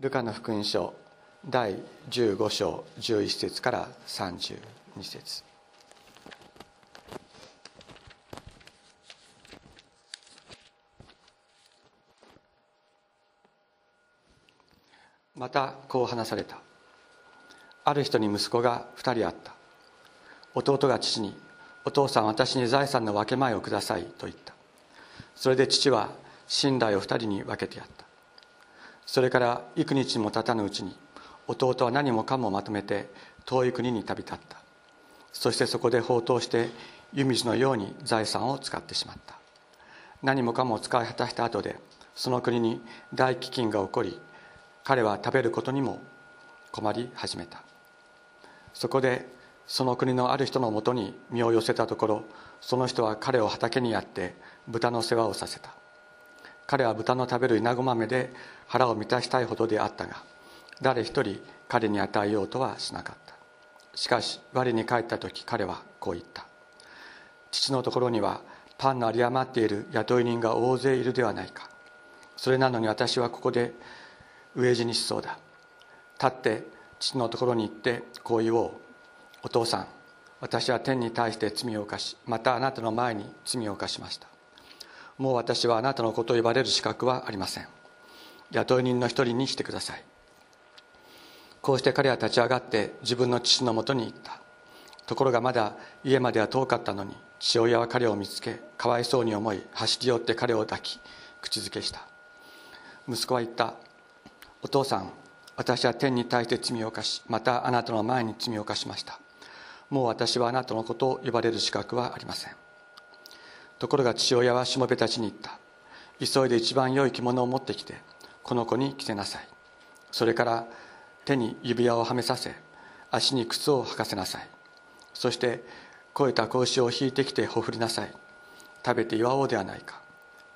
ルカの福音書第15章11節から32節。またこう話された。ある人に息子が2人あった。弟が父に「お父さん私に財産の分け前をください」と言った。それで父は寝台を2人に分けてやった。それから幾日も経たぬうちに弟は何もかもまとめて遠い国に旅立った。そしてそこで放蕩して湯水のように財産を使ってしまった。何もかも使い果たした後でその国に大飢饉が起こり彼は食べることにも困り始めた。そこでその国のある人のもとに身を寄せたところその人は彼を畑にやって豚の世話をさせた。彼は豚の食べる稲子豆で腹を満たしたいほどであったが誰一人彼に与えようとはしなかった。しかし我に帰った時彼はこう言った。父のところにはパンの有り余っている雇い人が大勢いるではないか。それなのに私はここで飢え死にしそうだ。立って父のところに行ってこう言おう。お父さん私は天に対して罪を犯しまたあなたの前に罪を犯しました。もう私はあなたのことを呼ばれる資格はありません。雇い人の一人にしてください。こうして彼は立ち上がって自分の父のもとに行った。ところがまだ家までは遠かったのに父親は彼を見つけかわいそうに思い走り寄って彼を抱き口づけした。息子は言った。お父さん私は天に対して罪を犯しまたあなたの前に罪を犯しました。もう私はあなたのことを呼ばれる資格はありません。ところが父親はしもべたちに言った。急いで一番良い着物を持ってきてこの子に着せなさい。それから手に指輪をはめさせ足に靴を履かせなさい。そして肥えた格子を引いてきてほふりなさい。食べて祝おうではないか。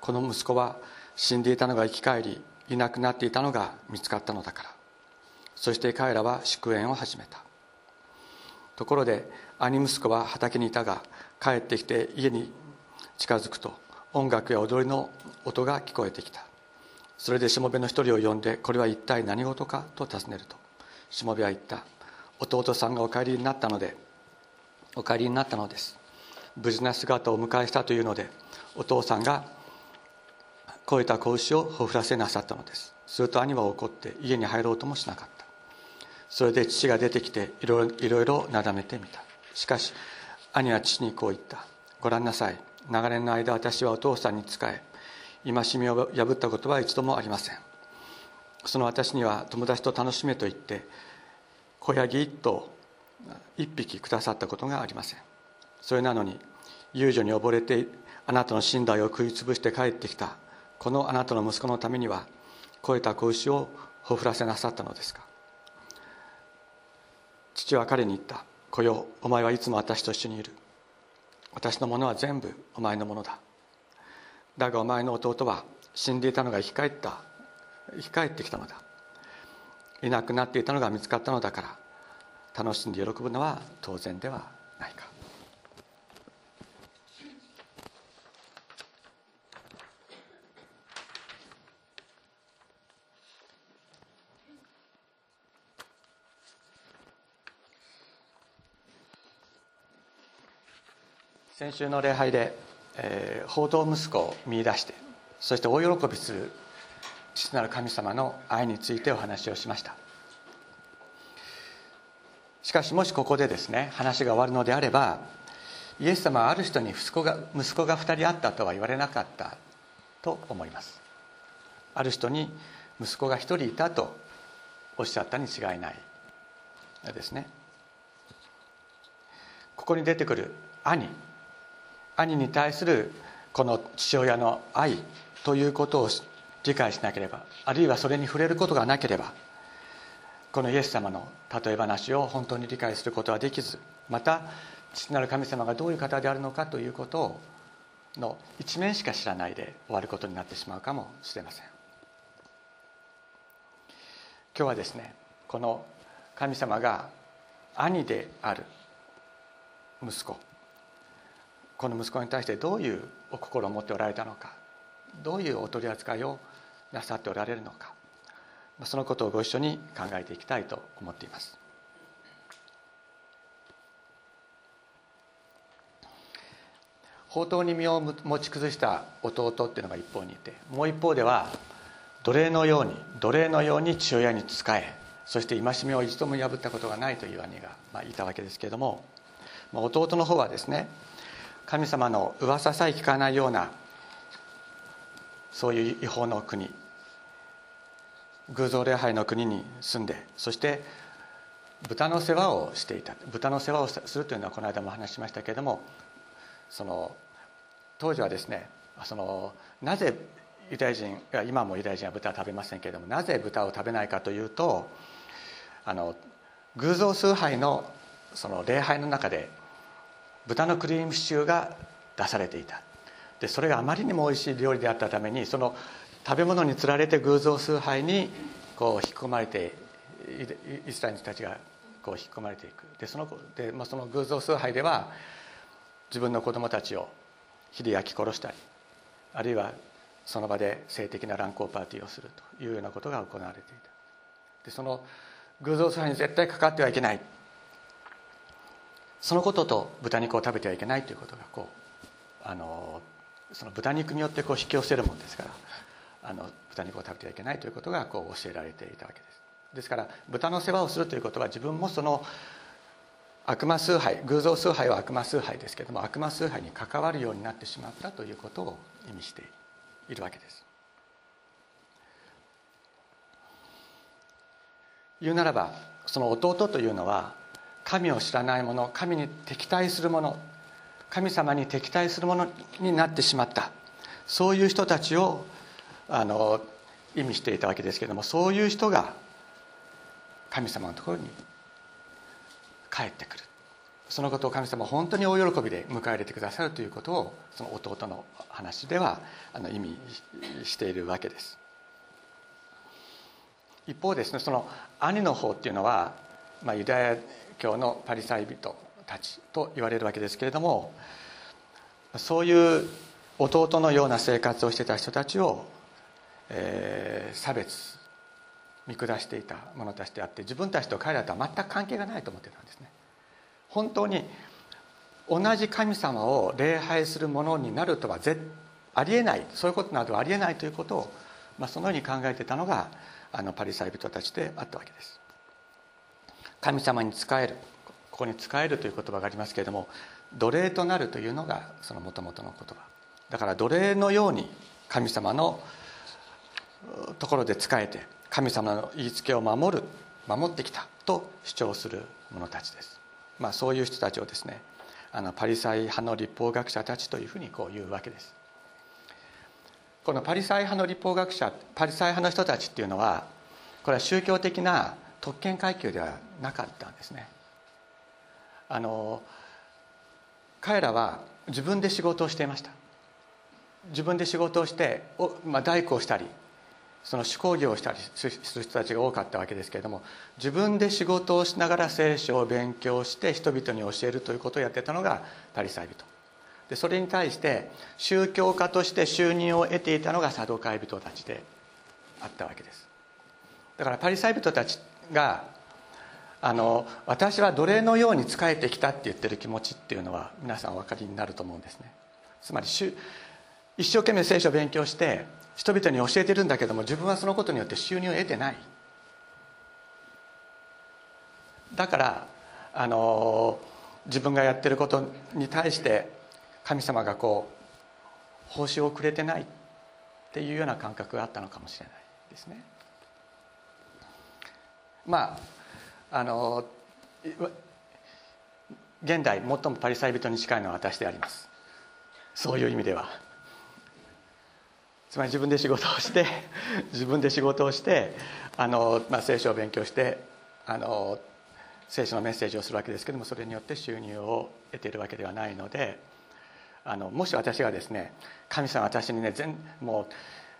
この息子は死んでいたのが生き返りいなくなっていたのが見つかったのだから。そして彼らは祝宴を始めた。ところで兄息子は畑にいたが帰ってきて家に近づくと音楽や踊りの音が聞こえてきた。それでしもべの一人を呼んでこれは一体何事かと尋ねるとしもべは言った。弟さんがお帰りになったのでお帰りになったのです。無事な姿をお迎えしたというのでお父さんが肥えた子牛をほふらせなさったのです。すると兄は怒って家に入ろうともしなかった。それで父が出てきていろいろなだめてみた。しかし兄は父にこう言った。ご覧なさい。長年の間私はお父さんに仕え戒めを破ったことは一度もありません。その私には友達と楽しめと言って子ヤギ一頭一匹くださったことがありません。それなのに遊女に溺れてあなたの寝台を食い潰して帰ってきたこのあなたの息子のためには肥えた子牛をほふらせなさったのですか。父は彼に言った「子よお前はいつも私と一緒にいる。私のものは全部お前のものだ。だがお前の弟は死んでいたのが生き返った。生き返ってきたのだ。いなくなっていたのが見つかったのだから楽しんで喜ぶのは当然ではないか。先週の礼拝で、えー、報道息子を見出してそして大喜びする父なる神様の愛についてお話をしました。しかしもしここでですね話が終わるのであればイエス様はある人に息子が息子が2人あったとは言われなかったと思います。ある人に息子が1人いたとおっしゃったに違いない。ですね。ここに出てくる兄兄に対するこの父親の愛ということを理解しなければあるいはそれに触れることがなければこのイエス様の例え話を本当に理解することはできずまた父なる神様がどういう方であるのかということをの一面しか知らないで終わることになってしまうかもしれません。今日はですねこの神様が兄である息子この息子に対してどういうお心を持っておられたのかどういうお取り扱いをなさっておられるのかそのことをご一緒に考えていきたいと思っています。宝刀に身を持ち崩した弟っていうのが一方にいてもう一方では奴隷のように奴隷のように父親に仕えそして戒めを一度も破ったことがないという兄が、まあ、いたわけですけれども、まあ、弟の方はですね神様の噂さえ聞かないようなそういう違法の国偶像礼拝の国に住んでそして豚の世話をしていた。豚の世話をするというのはこの間も話しましたけれどもその当時はですねそのなぜユダヤ人今もユダヤ人は豚は食べませんけれどもなぜ豚を食べないかというとあの偶像崇拝のその礼拝の中で豚のクリームシチューが出されていた。でそれがあまりにも美味しい料理であったためにその食べ物につられて偶像崇拝にこう引き込まれてイスラエル人たちがこう引き込まれていく。でそので、まあ、その偶像崇拝では自分の子供たちを火で焼き殺したりあるいはその場で性的な乱交パーティーをするというようなことが行われていた。でその偶像崇拝に絶対かかってはいけない。そのことと豚肉を食べてはいけないということがこうあのその豚肉によってこう引き寄せるもんですからあの豚肉を食べてはいけないということがこう教えられていたわけです。ですから豚の世話をするということは自分もその悪魔崇拝偶像崇拝は悪魔崇拝ですけれども悪魔崇拝に関わるようになってしまったということを意味しているわけです。言うならばその弟というのは神を知らない者神に敵対する者神様に敵対する者になってしまった。そういう人たちをあの意味していたわけですけれどもそういう人が神様のところに帰ってくる。そのことを神様は本当に大喜びで迎え入れてくださるということをその弟の話ではあの意味しているわけです。一方ですねその兄の方っていうのは、まあ、ユダヤ教のパリサイ人たちと言われるわけですけれどもそういう弟のような生活をしてた人たちを、えー、差別見下していた者たちであって自分たちと彼らとは全く関係がないと思ってたんですね。本当に同じ神様を礼拝するものになるとはありえないそういうことなどはありえないということを、まあ、そのように考えてたのがあのパリサイ人たちであったわけです。神様に仕える。ここに仕えるという言葉がありますけれども奴隷となるというのがそのもともとの言葉。だから奴隷のように神様のところで仕えて神様の言いつけを守る守ってきたと主張する者たちです、まあ、そういう人たちをですねあのパリサイ派の立法学者たちというふうにこう言うわけです。このパリサイ派の立法学者パリサイ派の人たちっていうのはこれは宗教的な特権階級ではなかったんですね。あの彼らは自分で仕事をしていました。自分で仕事をしておまあ、大工をしたりその手工業をしたりする人たちが多かったわけですけれども自分で仕事をしながら聖書を勉強して人々に教えるということをやってたのがパリサイ人。でそれに対して宗教家として収入を得ていたのがサドカイ人たちであったわけです。だからパリサイ人たちがあの私は奴隷のように仕えてきたって言ってる気持ちっていうのは皆さんお分かりになると思うんですね。つまり一生懸命聖書を勉強して人々に教えてるんだけども自分はそのことによって収入を得てない。だからあの自分がやってることに対して神様がこう報酬をくれてないっていうような感覚があったのかもしれないですね。まああの現代最もパリサイ人に近いのは私であります。そういう意味では。つまり自分で仕事をして 自分で仕事をしてあの、まあ、聖書を勉強してあの聖書のメッセージをするわけですけどもそれによって収入を得ているわけではないのであのもし私がですね神様私にね全もう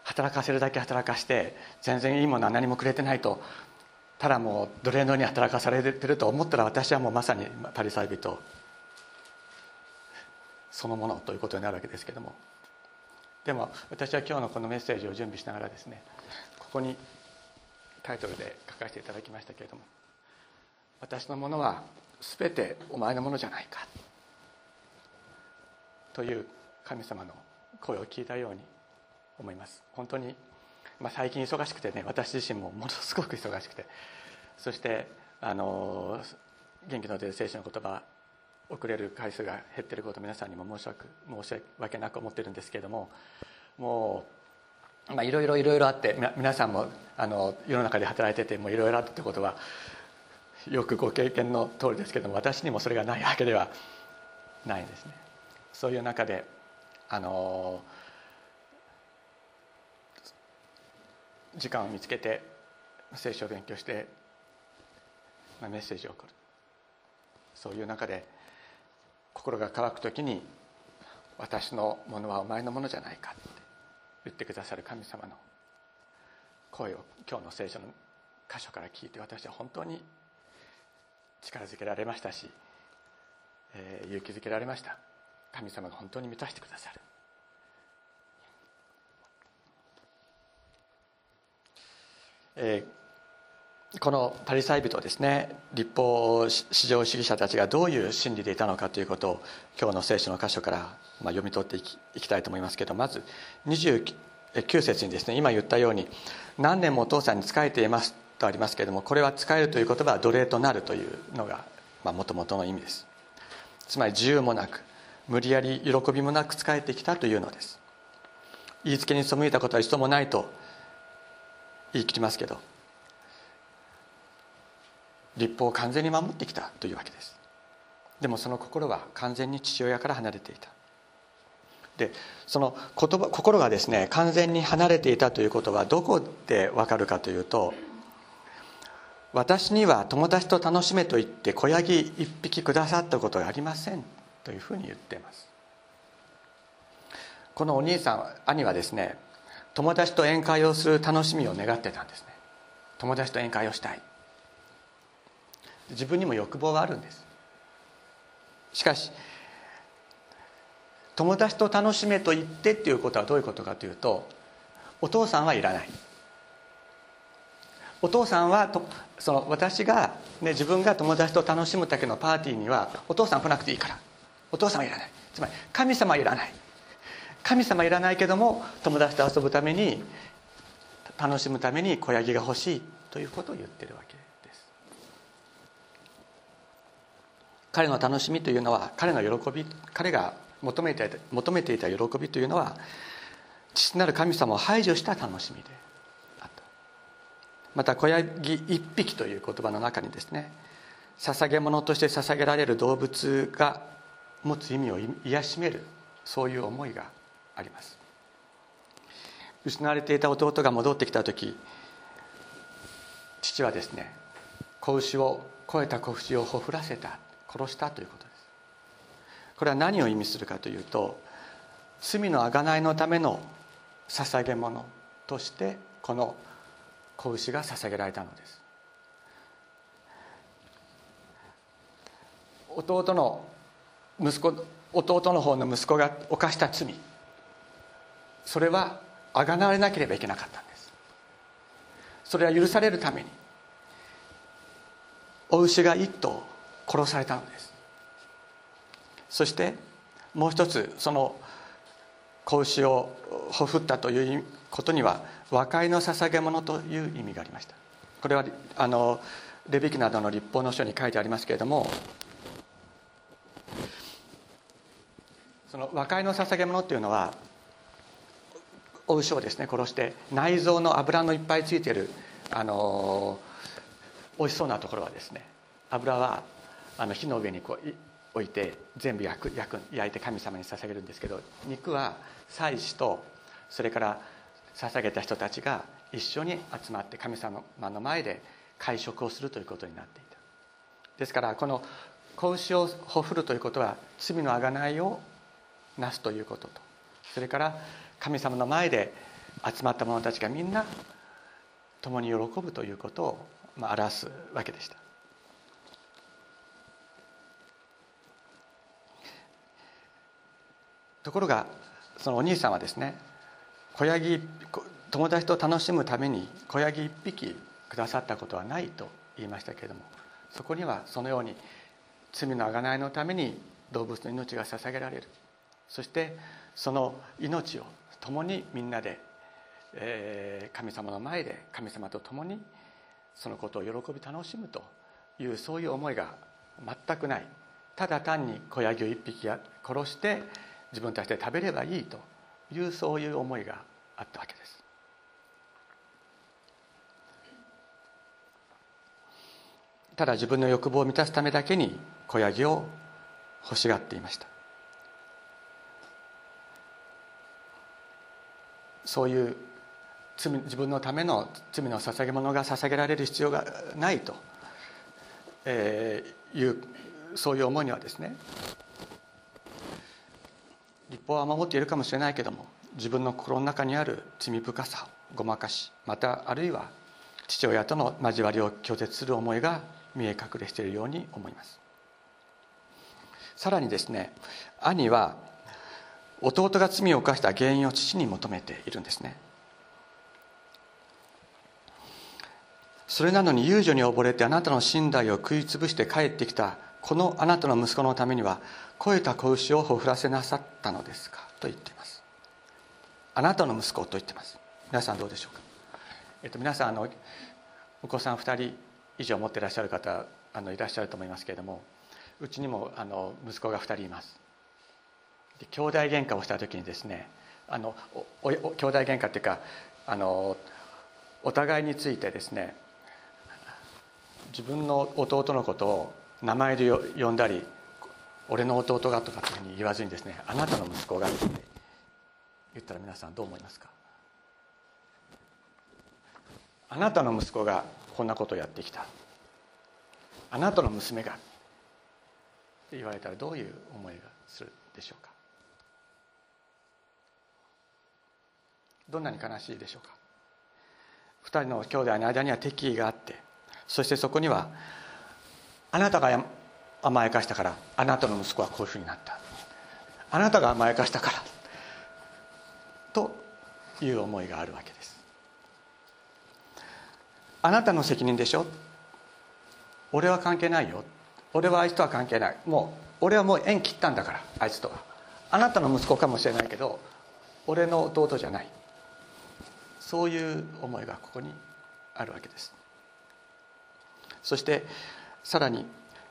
働かせるだけ働かして全然いいものは何もくれてないとただもう奴隷のように働かされてると思ったら私はもうまさにパリサイ人。そのものということになるわけですけども。でも私は今日のこのメッセージを準備しながらですねここにタイトルで書かせていただきましたけれども私のものは全てお前のものじゃないか。という神様の声を聞いたように思います。本当に、まあ、最近忙しくてね私自身もものすごく忙しくてそしてあの元気の出る聖書の言葉遅れる回数が減っていること皆さんにも申し訳申し訳なく思ってるんですけれどももう、まあ、いろいろいろいろあって皆さんもあの世の中で働いててもいろいろあったってことはよくご経験の通りですけども私にもそれがないわけではないんですね。そういう中であの時間を見つけて聖書を勉強してまメッセージを送る。そういう中で心が乾く時に「私のものはお前のものじゃないか」って言ってくださる神様の声を今日の聖書の箇所から聞いて私は本当に力づけられましたし、えー、勇気づけられました。神様が本当に満たしてくださる。えーこのパリサイ人ですね立法至上主義者たちがどういう心理でいたのかということを今日の聖書の箇所からまあ読み取っていきいきたいと思いますけどまず29節にですね今言ったように「何年もお父さんに仕えています」とありますけれどもこれは「仕える」という言葉は奴隷となるというのがもともとの意味です。つまり自由もなく無理やり喜びもなく仕えてきたというのです。言いつけに背いたことは一度もないと言い切りますけど立法を完全に守ってきたというわけです。でもその心は完全に父親から離れていた。でその言葉心がですね完全に離れていたということはどこでわかるかというと私には友達と楽しめと言って子ヤギ一匹くださったことがありませんというふうに言っています。このお兄さん兄はですね友達と宴会をする楽しみを願ってたんですね。友達と宴会をしたい。自分にも欲望はあるんです。しかし友達と楽しめと言ってっていうことはどういうことかというとお父さんはいらない。お父さんはとその私が、ね、自分が友達と楽しむだけのパーティーにはお父さん来なくていいから。お父さんはいらない。つまり神様はいらない。神様いらないけども友達と遊ぶために楽しむために子ヤギが欲しいということを言ってるわけです。彼の楽しみというのは彼の喜び彼が求めて求めていた喜びというのは父なる神様を排除した楽しみであったまた子ヤギ一匹という言葉の中にですね捧げ物として捧げられる動物が持つ意味を癒しめるそういう思いがあります。失われていた弟が戻ってきた時父はですね子牛を超えた子牛をほふらせた殺したということです。これは何を意味するかというと罪の贖いのための捧げ物としてこの子牛が捧げられたのです。弟の息子弟の方の息子が犯した罪それはあがなわれなければいけなかったんです。それは許されるためにお牛が一頭殺されたのです。そしてもう一つその子牛をほふったということには和解の捧げ物という意味がありました。これはあのレビキなどの立法の書に書いてありますけれどもその和解の捧げ物っていうのはお牛をですね殺して内臓の脂のいっぱいついてるあの美味しそうなところはですね油はあの火の上にこう置いて全部焼く焼く焼いて神様に捧げるんですけど肉は祭司とそれから捧げた人たちが一緒に集まって神様の前で会食をするということになっていた。ですからこの子牛をほふるということは罪の贖いをなすということと。それから神様の前で集まった者たちがみんな共に喜ぶということを表すわけでした。ところがそのお兄さんはですね子ヤギ友達と楽しむために子ヤギ一匹くださったことはないと言いましたけれどもそこにはそのように罪の贖いのために動物の命が捧げられる。そしてその命を共にみんなで、えー、神様の前で神様と共にそのことを喜び楽しむというそういう思いが全くない。ただ単に子ヤギを一匹殺して自分たちで食べればいいというそういう思いがあったわけです。ただ自分の欲望を満たすためだけに子ヤギを欲しがっていました。そういう罪自分のための罪の捧げ物が捧げられる必要がないと、えー、いうそういう思いにはですね立法は守っているかもしれないけども自分の心の中にある罪深さごまかしまたあるいは父親との交わりを拒絶する思いが見え隠れしているように思います。さらにですね兄は弟が罪を犯した原因を父に求めているんですね。それなのに遊女に溺れてあなたの寝台を食い潰して帰ってきたこのあなたの息子のためには肥えた子牛をほふらせなさったのですかと言っています。あなたの息子と言ってます。皆さんどうでしょうか、えっと、皆さんあのお子さん2人以上持っていらっしゃる方あのいらっしゃると思いますけれどもうちにもあの息子が2人います。で兄弟喧嘩をした時にですねあのおお兄弟喧嘩っていうかあのお互いについてですね自分の弟のことを名前で呼んだり「俺の弟が」とかっていうふうに言わずにですね「あなたの息子が」って言ったら皆さんどう思いますか？あなたの息子がこんなことをやってきた。あなたの娘がって言われたらどういう思いがするでしょうか？どんなに悲しいでしょうか。二人の兄弟の間には敵意があってそしてそこにはあなたが甘やかしたからあなたの息子はこういうふうになった。あなたが甘やかしたからという思いがあるわけです。あなたの責任でしょ。俺は関係ないよ。俺はあいつとは関係ない。もう俺はもう縁切ったんだからあいつとは。あなたの息子かもしれないけど俺の弟じゃない。そういう思いがここにあるわけです。そしてさらに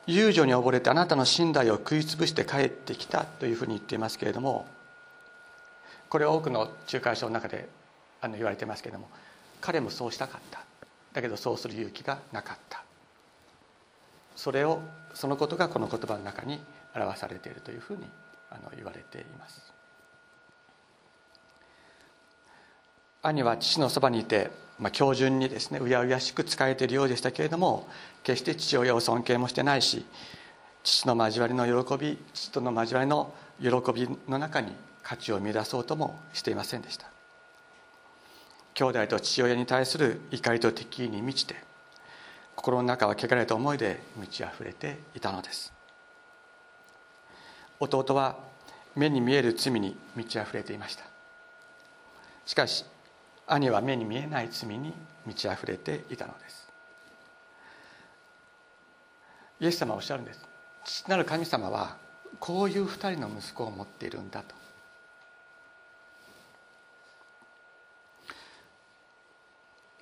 遊女に溺れてあなたの寝台を食い潰して帰ってきたというふうに言っていますけれどもこれは多くの仲介書の中であの言われてますけれども彼もそうしたかった。だけどそうする勇気がなかった。それをそのことがこの言葉の中に表されているというふうにあの言われています。兄は父のそばにいて、まあ、標準にですねうやうやしく仕えているようでしたけれども決して父親を尊敬もしてないし父の交わりの喜び父との交わりの喜びの中に価値を見出そうともしていませんでした。兄弟と父親に対する怒りと敵意に満ちて心の中は汚れた思いで満ち溢れていたのです。弟は目に見える罪に満ち溢れていました。しかし兄は目に見えない罪に満ち溢れていたのです。イエス様はおっしゃるんです。父なる神様はこういう二人の息子を持っているんだと。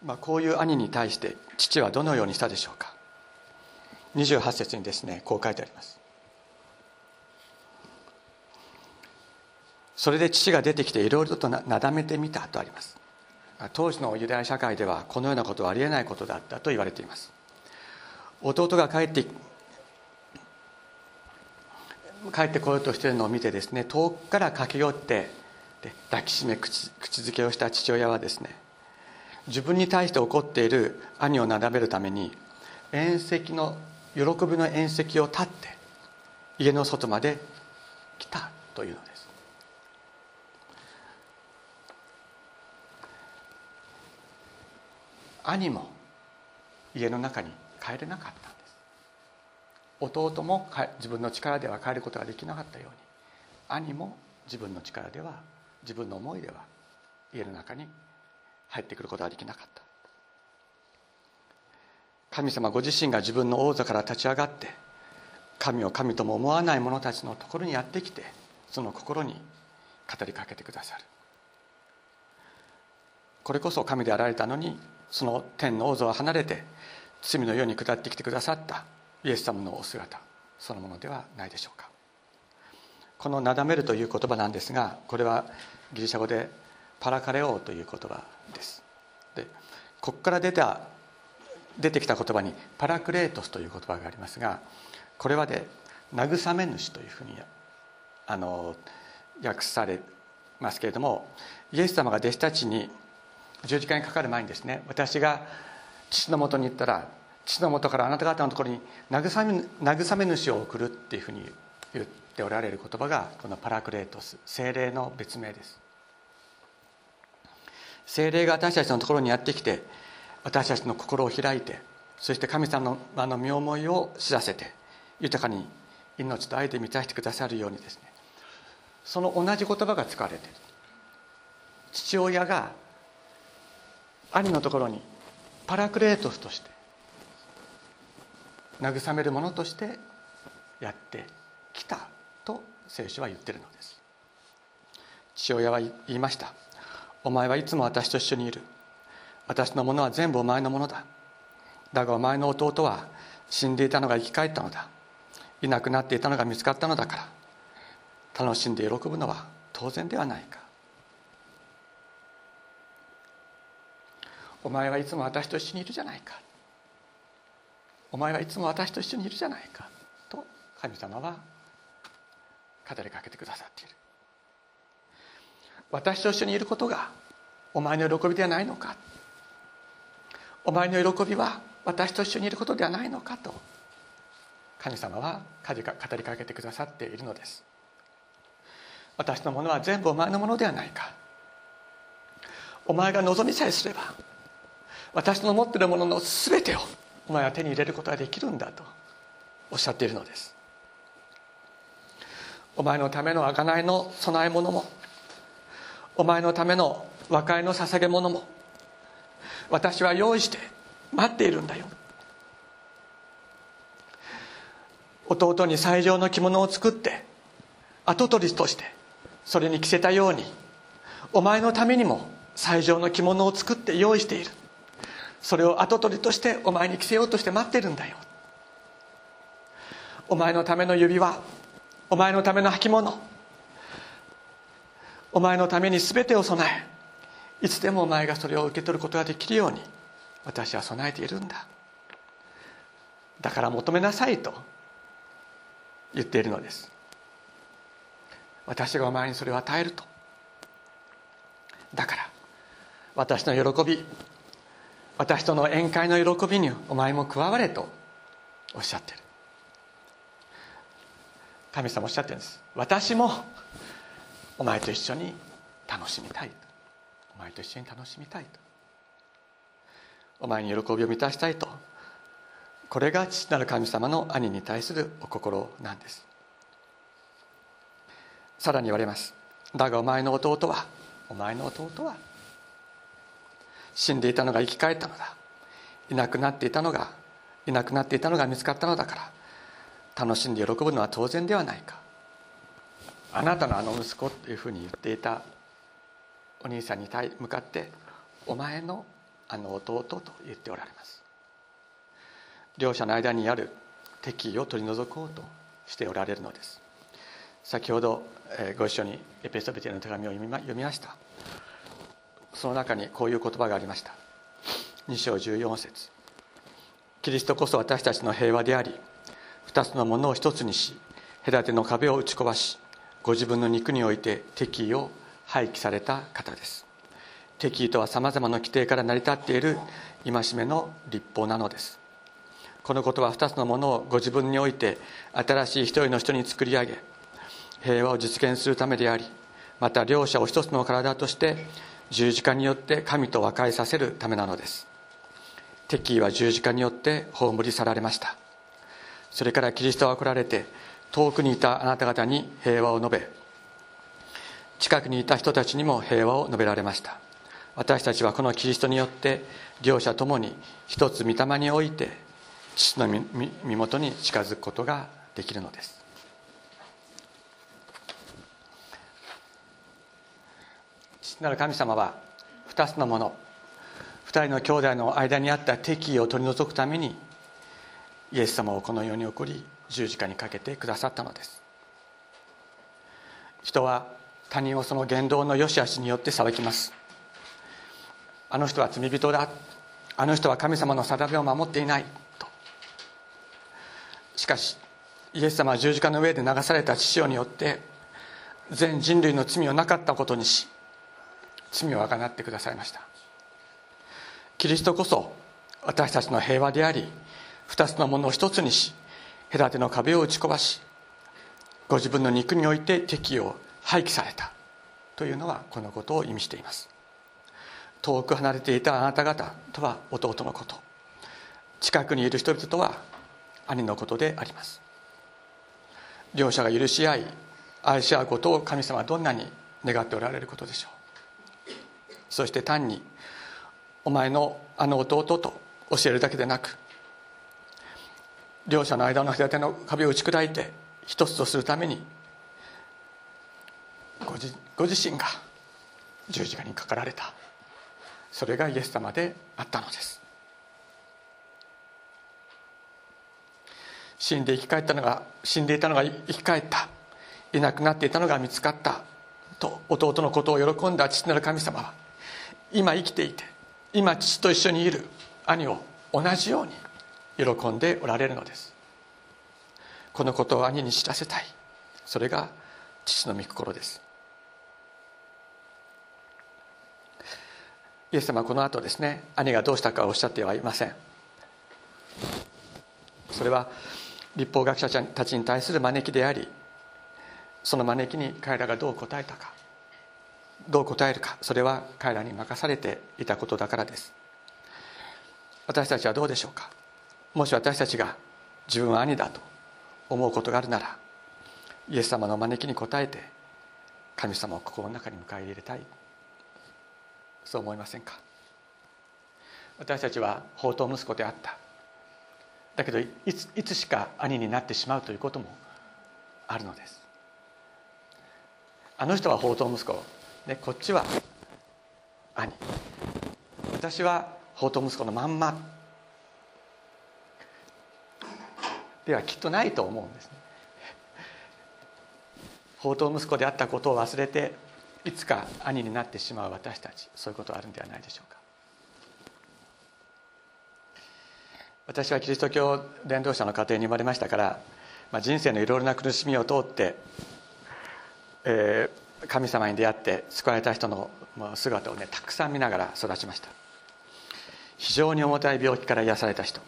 まあ、こういう兄に対して父はどのようにしたでしょうか。28節にですねこう書いてあります。それで父が出てきていろいろとなだめてみたとあります。当時のユダヤ社会ではこのようなことはありえないことだったと言われています。弟が帰って帰ってこようとしているのを見てですね遠くから駆け寄ってで抱きしめ口口づけをした父親はですね自分に対して怒っている兄をなだめるために縁石の喜びの縁石を立って家の外まで来たというのです。兄も家の中に帰れなかったんです。弟も自分の力では帰ることができなかったように兄も自分の力では自分の思いでは家の中に入ってくることができなかった。神様ご自身が自分の王座から立ち上がって神を神とも思わない者たちのところにやってきてその心に語りかけてくださる。これこそ神であられたのにその天の王座を離れて罪のように下ってきてくださったイエス様のお姿そのものではないでしょうか。この「なだめる」という言葉なんですがこれはギリシャ語で「パラカレオ」という言葉です。でここから出た出てきた言葉に「パラクレートス」という言葉がありますがこれはで「慰め主」というふうにあの訳されますけれどもイエス様が弟子たちに十字架にかかる前にですね私が父のもとに行ったら父のもとからあなた方のところに慰め慰め主を送るっていうふうに言っておられる言葉がこのパラクレートス精霊の別名です。精霊が私たちのところにやってきて私たちの心を開いてそして神様のの身思いを知らせて豊かに命と愛で満たしてくださるようにですねその同じ言葉が使われている。父親が兄のところにパラクレートスとして慰めるものとしてやってきたと聖書は言ってるのです。父親は言いました。お前はいつも私と一緒にいる。私のものは全部お前のものだ。だがお前の弟は死んでいたのが生き返ったのだ。いなくなっていたのが見つかったのだから。楽しんで喜ぶのは当然ではないか。お前はいつも私と一緒にいるじゃないか。お前はいつも私と一緒にいるじゃないか。と神様は語りかけてくださっている。私と一緒にいることがお前の喜びではないのか。お前の喜びは私と一緒にいることではないのか。と神様は語りかけてくださっているのです。私のものは全部お前のものではないか。お前が望みさえすれば私の持っているものの全てをお前は手に入れることができるんだとおっしゃっているのです。お前のための贖いの供え物もお前のための和解の捧げ物も私は用意して待っているんだよ。弟に最上の着物を作って跡取りとしてそれに着せたようにお前のためにも最上の着物を作って用意している。それを跡取りとしてお前に着せようとして待ってるんだよ。お前のための指輪お前のための履物お前のために全てを備えいつでもお前がそれを受け取ることができるように私は備えているんだ。だから求めなさいと言っているのです。私がお前にそれを与えると。だから私の喜び私との宴会の喜びにお前も加われとおっしゃってる。神様おっしゃってるんです。私もお前と一緒に楽しみたいお前と一緒に楽しみたいと。お前に喜びを満たしたいと。これが父なる神様の兄に対するお心なんです。さらに言われます。だがお前の弟はお前の弟は死んでいたのが生き返ったのだ。いなくなっていたのがいなくなっていたのが見つかったのだから楽しんで喜ぶのは当然ではないか。あなたのあの息子っていうふうに言っていたお兄さんに向かってお前のあの弟と言っておられます。両者の間にある敵意を取り除こうとしておられるのです。先ほどご一緒にエペソビテの手紙を読みました。その中にこういう言葉がありました。2章14節。キリストこそ私たちの平和であり二つのものを一つにし隔ての壁を打ち壊しご自分の肉において敵意を廃棄された方です。敵意とはさまざまな規定から成り立っている戒めの立法なのです。このことは二つのものをご自分において新しい一人の人に作り上げ平和を実現するためでありまた両者を一つの体として十字架によって神と和解させるためなのです。敵意は十字架によって葬り去られました。それからキリストは来られて遠くにいたあなた方に平和を述べ近くにいた人たちにも平和を述べられました。私たちはこのキリストによって両者ともに一つ御霊において父の身元に近づくことができるのです。なる神様は2つのもの2人の兄弟の間にあった敵意を取り除くためにイエス様をこの世に送り十字架にかけてくださったのです。人は他人をその言動の良し悪しによって裁きます。あの人は罪人だ。あの人は神様の定めを守っていない。と。しかしイエス様は十字架の上で流された父親によって全人類の罪をなかったことにし罪をあがなってくださいました。キリストこそ私たちの平和であり二つのものを一つにし隔ての壁を打ち壊しご自分の肉において敵を廃棄されたというのはこのことを意味しています。遠く離れていたあなた方とは弟のこと。近くにいる人々とは兄のことであります。両者が許し合い愛し合うことを神様はどんなに願っておられることでしょう。そして単にお前のあの弟と教えるだけでなく両者の間の隔ての壁を打ち砕いて一つとするためにご自ご自身が十字架にかかられた。それがイエス様であったのです。死んで生き返ったのが死んでいたのが生き返った。いなくなっていたのが見つかった。と弟のことを喜んだ父なる神様は今生きていて今父と一緒にいる兄を同じように喜んでおられるのです。このことを兄に知らせたい。それが父の御心です。イエス様はこの後ですね兄がどうしたかおっしゃってはいません。それは立法学者たちに対する招きでありその招きに彼らがどう答えたか。どう答えるかそれは彼らに任されていたことだからです。私たちはどうでしょうか？もし私たちが自分は兄だと思うことがあるならイエス様の招きに応えて神様を心の中に迎え入れたい。そう思いませんか？私たちは宝刀息子であった。だけどいついつしか兄になってしまうということもあるのです。あの人は宝刀息子。でこっちは兄。私は宝刀息子のまんま。ではきっとないと思うんですね。宝刀息子であったことを忘れていつか兄になってしまう私たち。そういうことがあるんではないでしょうか。私はキリスト教伝道者の家庭に生まれましたから、まあ、人生のいろいろな苦しみを通って、えー、神様に出会って救われた人の姿をねたくさん見ながら育ちました。非常に重たい病気から癒された人。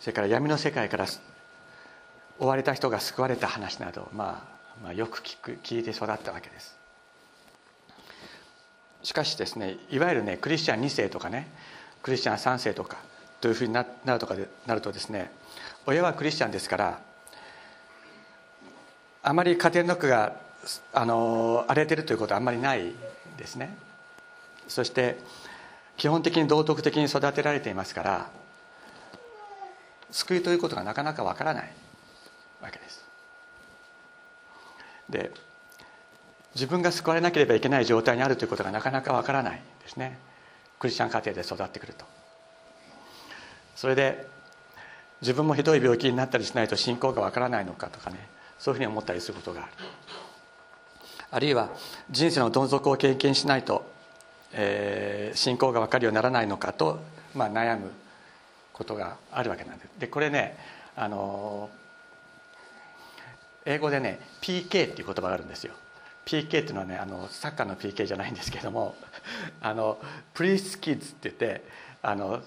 それから闇の世界から追われた人が救われた話など、まあ、まあ、よく聞く聞いて育ったわけです。しかしですねいわゆるねクリスチャン2世とかねクリスチャン3世とかというふうになるとかでなるとですね親はクリスチャンですからあまり家庭の中があの荒れてるということはあんまりないですね。そして基本的に道徳的に育てられていますから救いということがなかなかわからないわけです。で自分が救われなければいけない状態にあるということがなかなかわからないですね。クリスチャン家庭で育ってくると。それで自分もひどい病気になったりしないと信仰がわからないのかとかねそういうふうに思ったりすることがある。あるいは人生のどん底を経験しないと、えー、信仰が分かるようにならないのかと、まあ、悩むことがあるわけなんです。でこれねあの英語でね PK っていう言葉があるんですよ。PK っていうのはねあのサッカーの PK じゃないんですけどもあのプリスキッズって言ってあの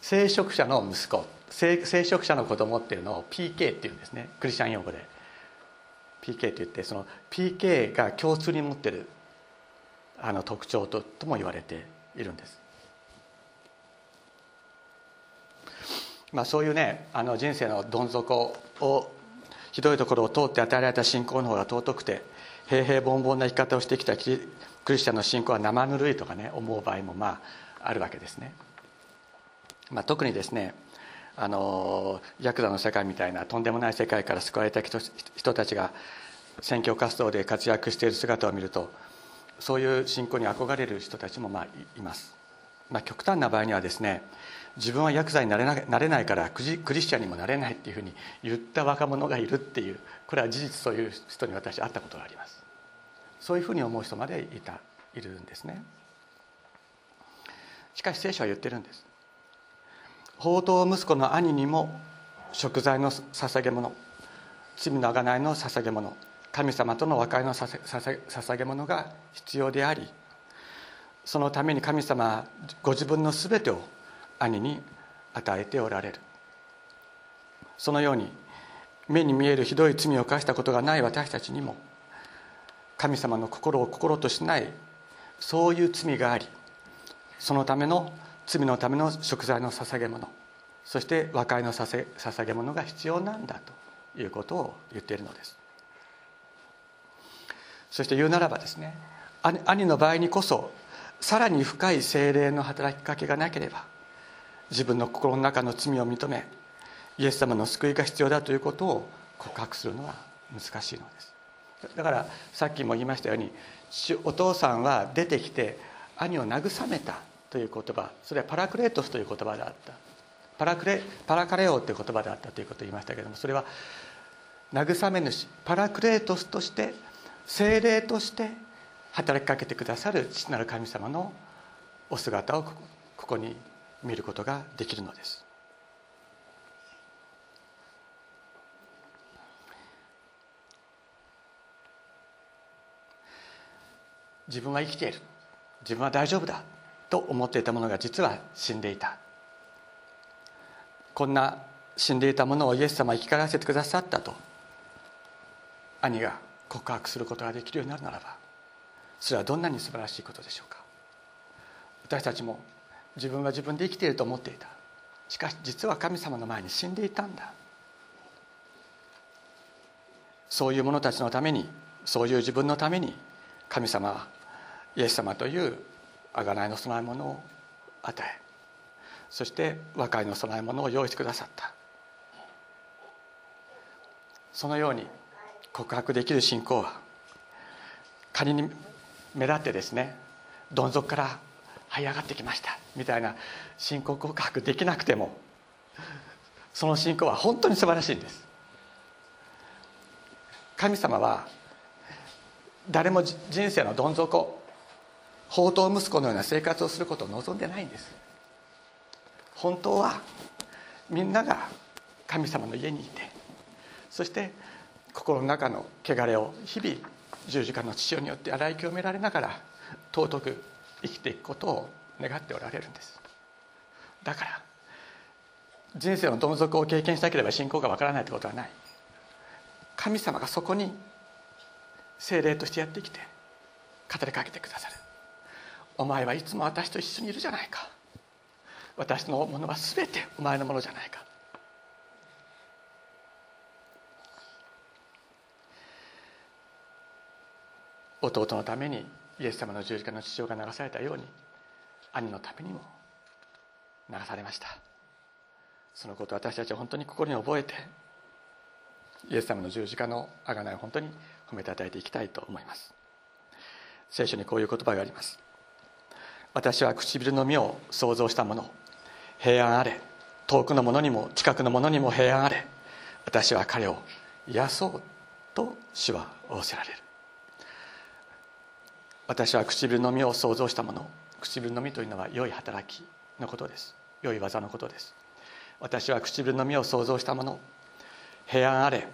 聖職者の息子聖職者の子供っていうのを PK っていうんですね。クリスチャン用語で。PK って言ってその PK が共通に持ってるあの特徴ととも言われているんです。まあそういうねあの人生のどん底をひどいところを通って与えられた信仰の方が尊くて平々凡々な生き方をしてきたクリスチャンの信仰は生ぬるいとかね思う場合もまああるわけですね、まあ、特にですねあのヤクザの世界みたいなとんでもない世界から救われた人たちが選挙活動で活躍している姿を見るとそういう信仰に憧れる人たちもまあいます、まあ、極端な場合にはですね自分はヤクザになれななれないからクリスチャンにもなれないっていうふうに言った若者がいるっていうこれは事実そういう人に私会ったことがあります。そういうふうに思う人までいたいるんですね。しかし聖書は言ってるんです。宝刀息子の兄にも食材の捧げ物罪の贖いの捧げ物神様との和解の捧げ物が必要でありそのために神様ご自分の全てを兄に与えておられる。そのように目に見えるひどい罪を犯したことがない私たちにも神様の心を心としないそういう罪がありそのための罪のための食材の捧げ物そして和解の捧げ物が必要なんだということを言っているのです。そして言うならばですね兄の場合にこそさらに深い精霊の働きかけがなければ自分の心の中の罪を認めイエス様の救いが必要だということを告白するのは難しいのです。だからさっきも言いましたようにお父さんは出てきて兄を慰めたという言葉それはパラクレートスという言葉であった。パラクレパラカレオという言葉であったということを言いましたけれどもそれは慰め主パラクレートスとして精霊として働きかけてくださる父なる神様のお姿をここに見ることができるのです。自分は生きている。自分は大丈夫だと思っていたものが実は死んでいた。こんな死んでいたものをイエス様は生き返らせてくださったと。兄が告白することができるようになるならばそれはどんなに素晴らしいことでしょうか。私たちも自分は自分で生きていると思っていた。しかし実は神様の前に死んでいたんだ。そういう者たちのためにそういう自分のために神様はイエス様という贖いの供え物を与えそして和解の供え物を用意してくださった。そのように告白できる信仰は仮に目立ってですねどん底から這い上がってきましたみたいな信仰告白できなくてもその信仰は本当に素晴らしいんです。神様は誰も人生のどん底宝刀息子のような生活をすることを望んでないんです。本当はみんなが神様の家にいてそして心の中の汚れを日々十字架の父親によって洗い清められながら尊く生きていくことを願っておられるんです。だから人生のどん底を経験したければ信仰がわからないってことはない。神様がそこに精霊としてやってきて語りかけてくださる。お前はいつも私と一緒にいるじゃないか。私のものは全てお前のものじゃないか。弟のためにイエス様の十字架の父親が流されたように兄のためにも流されました。そのことを私たちは本当に心に覚えてイエス様の十字架の贖いを本当に褒めたたえていきたいと思います。聖書にこういう言葉があります。私は唇の実を想像したもの平安あれ。遠くのものにも近くのものにも平安あれ。私は彼を癒そうと主は仰せられる。私は唇の実を想像したもの唇の実というのは良い働きのことです。良い技のことです。私は唇の実を想像したもの平安あれ。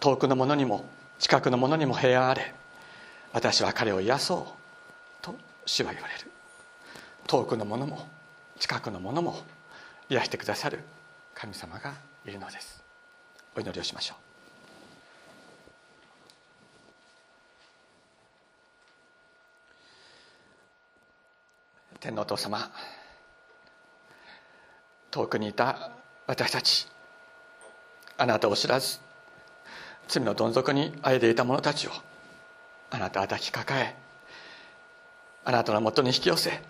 遠くのものにも近くのものにも平安あれ。私は彼を癒そうと主は言われる。遠くのものも近くのものも癒してくださる神様がいるのです。お祈りをしましょう。天皇お父様遠くにいた私たちあなたを知らず罪のどん底にあえていた者たちをあなたは抱きかかえあなたのもとに引き寄せ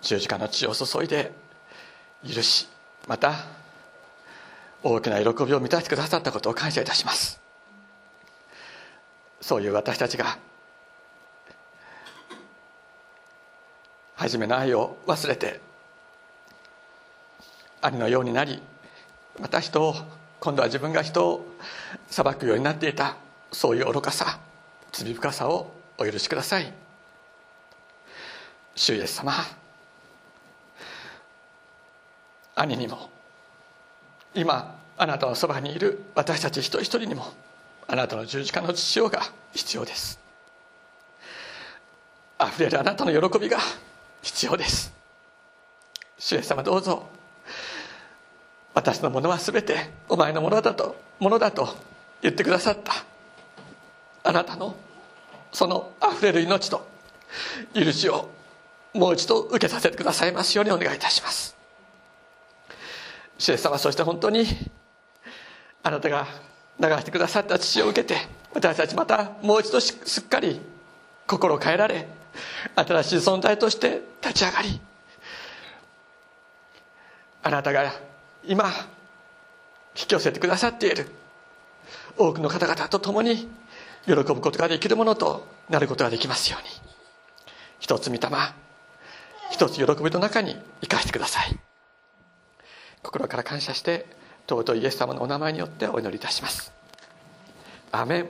十字架の血を注いで許しまた大きな喜びを満たしてくださったことを感謝いたします。そういう私たちが初めの愛を忘れて兄のようになりまた人を今度は自分が人を裁くようになっていたそういう愚かさ罪深さをお許しください。主イエス様兄にも今あなたのそばにいる私たち一人一人にもあなたの十字架の父親が必要です。あふれるあなたの喜びが必要です。主イエス様どうぞ。私のものは全てお前のものだとものだと言ってくださった。あなたのそのあふれる命と許しをもう一度受けさせてくださいますようにお願いいたします。主イエス様そして本当にあなたが流してくださった父を受けて私たちまたもう一度すっかり心を変えられ新しい存在として立ち上がりあなたが今引き寄せてくださっている多くの方々と共に喜ぶことができるものとなることができますように。一つ御霊一つ喜びの中に生かしてください。心から感謝して尊いイエス様のお名前によってお祈りいたします。アメン。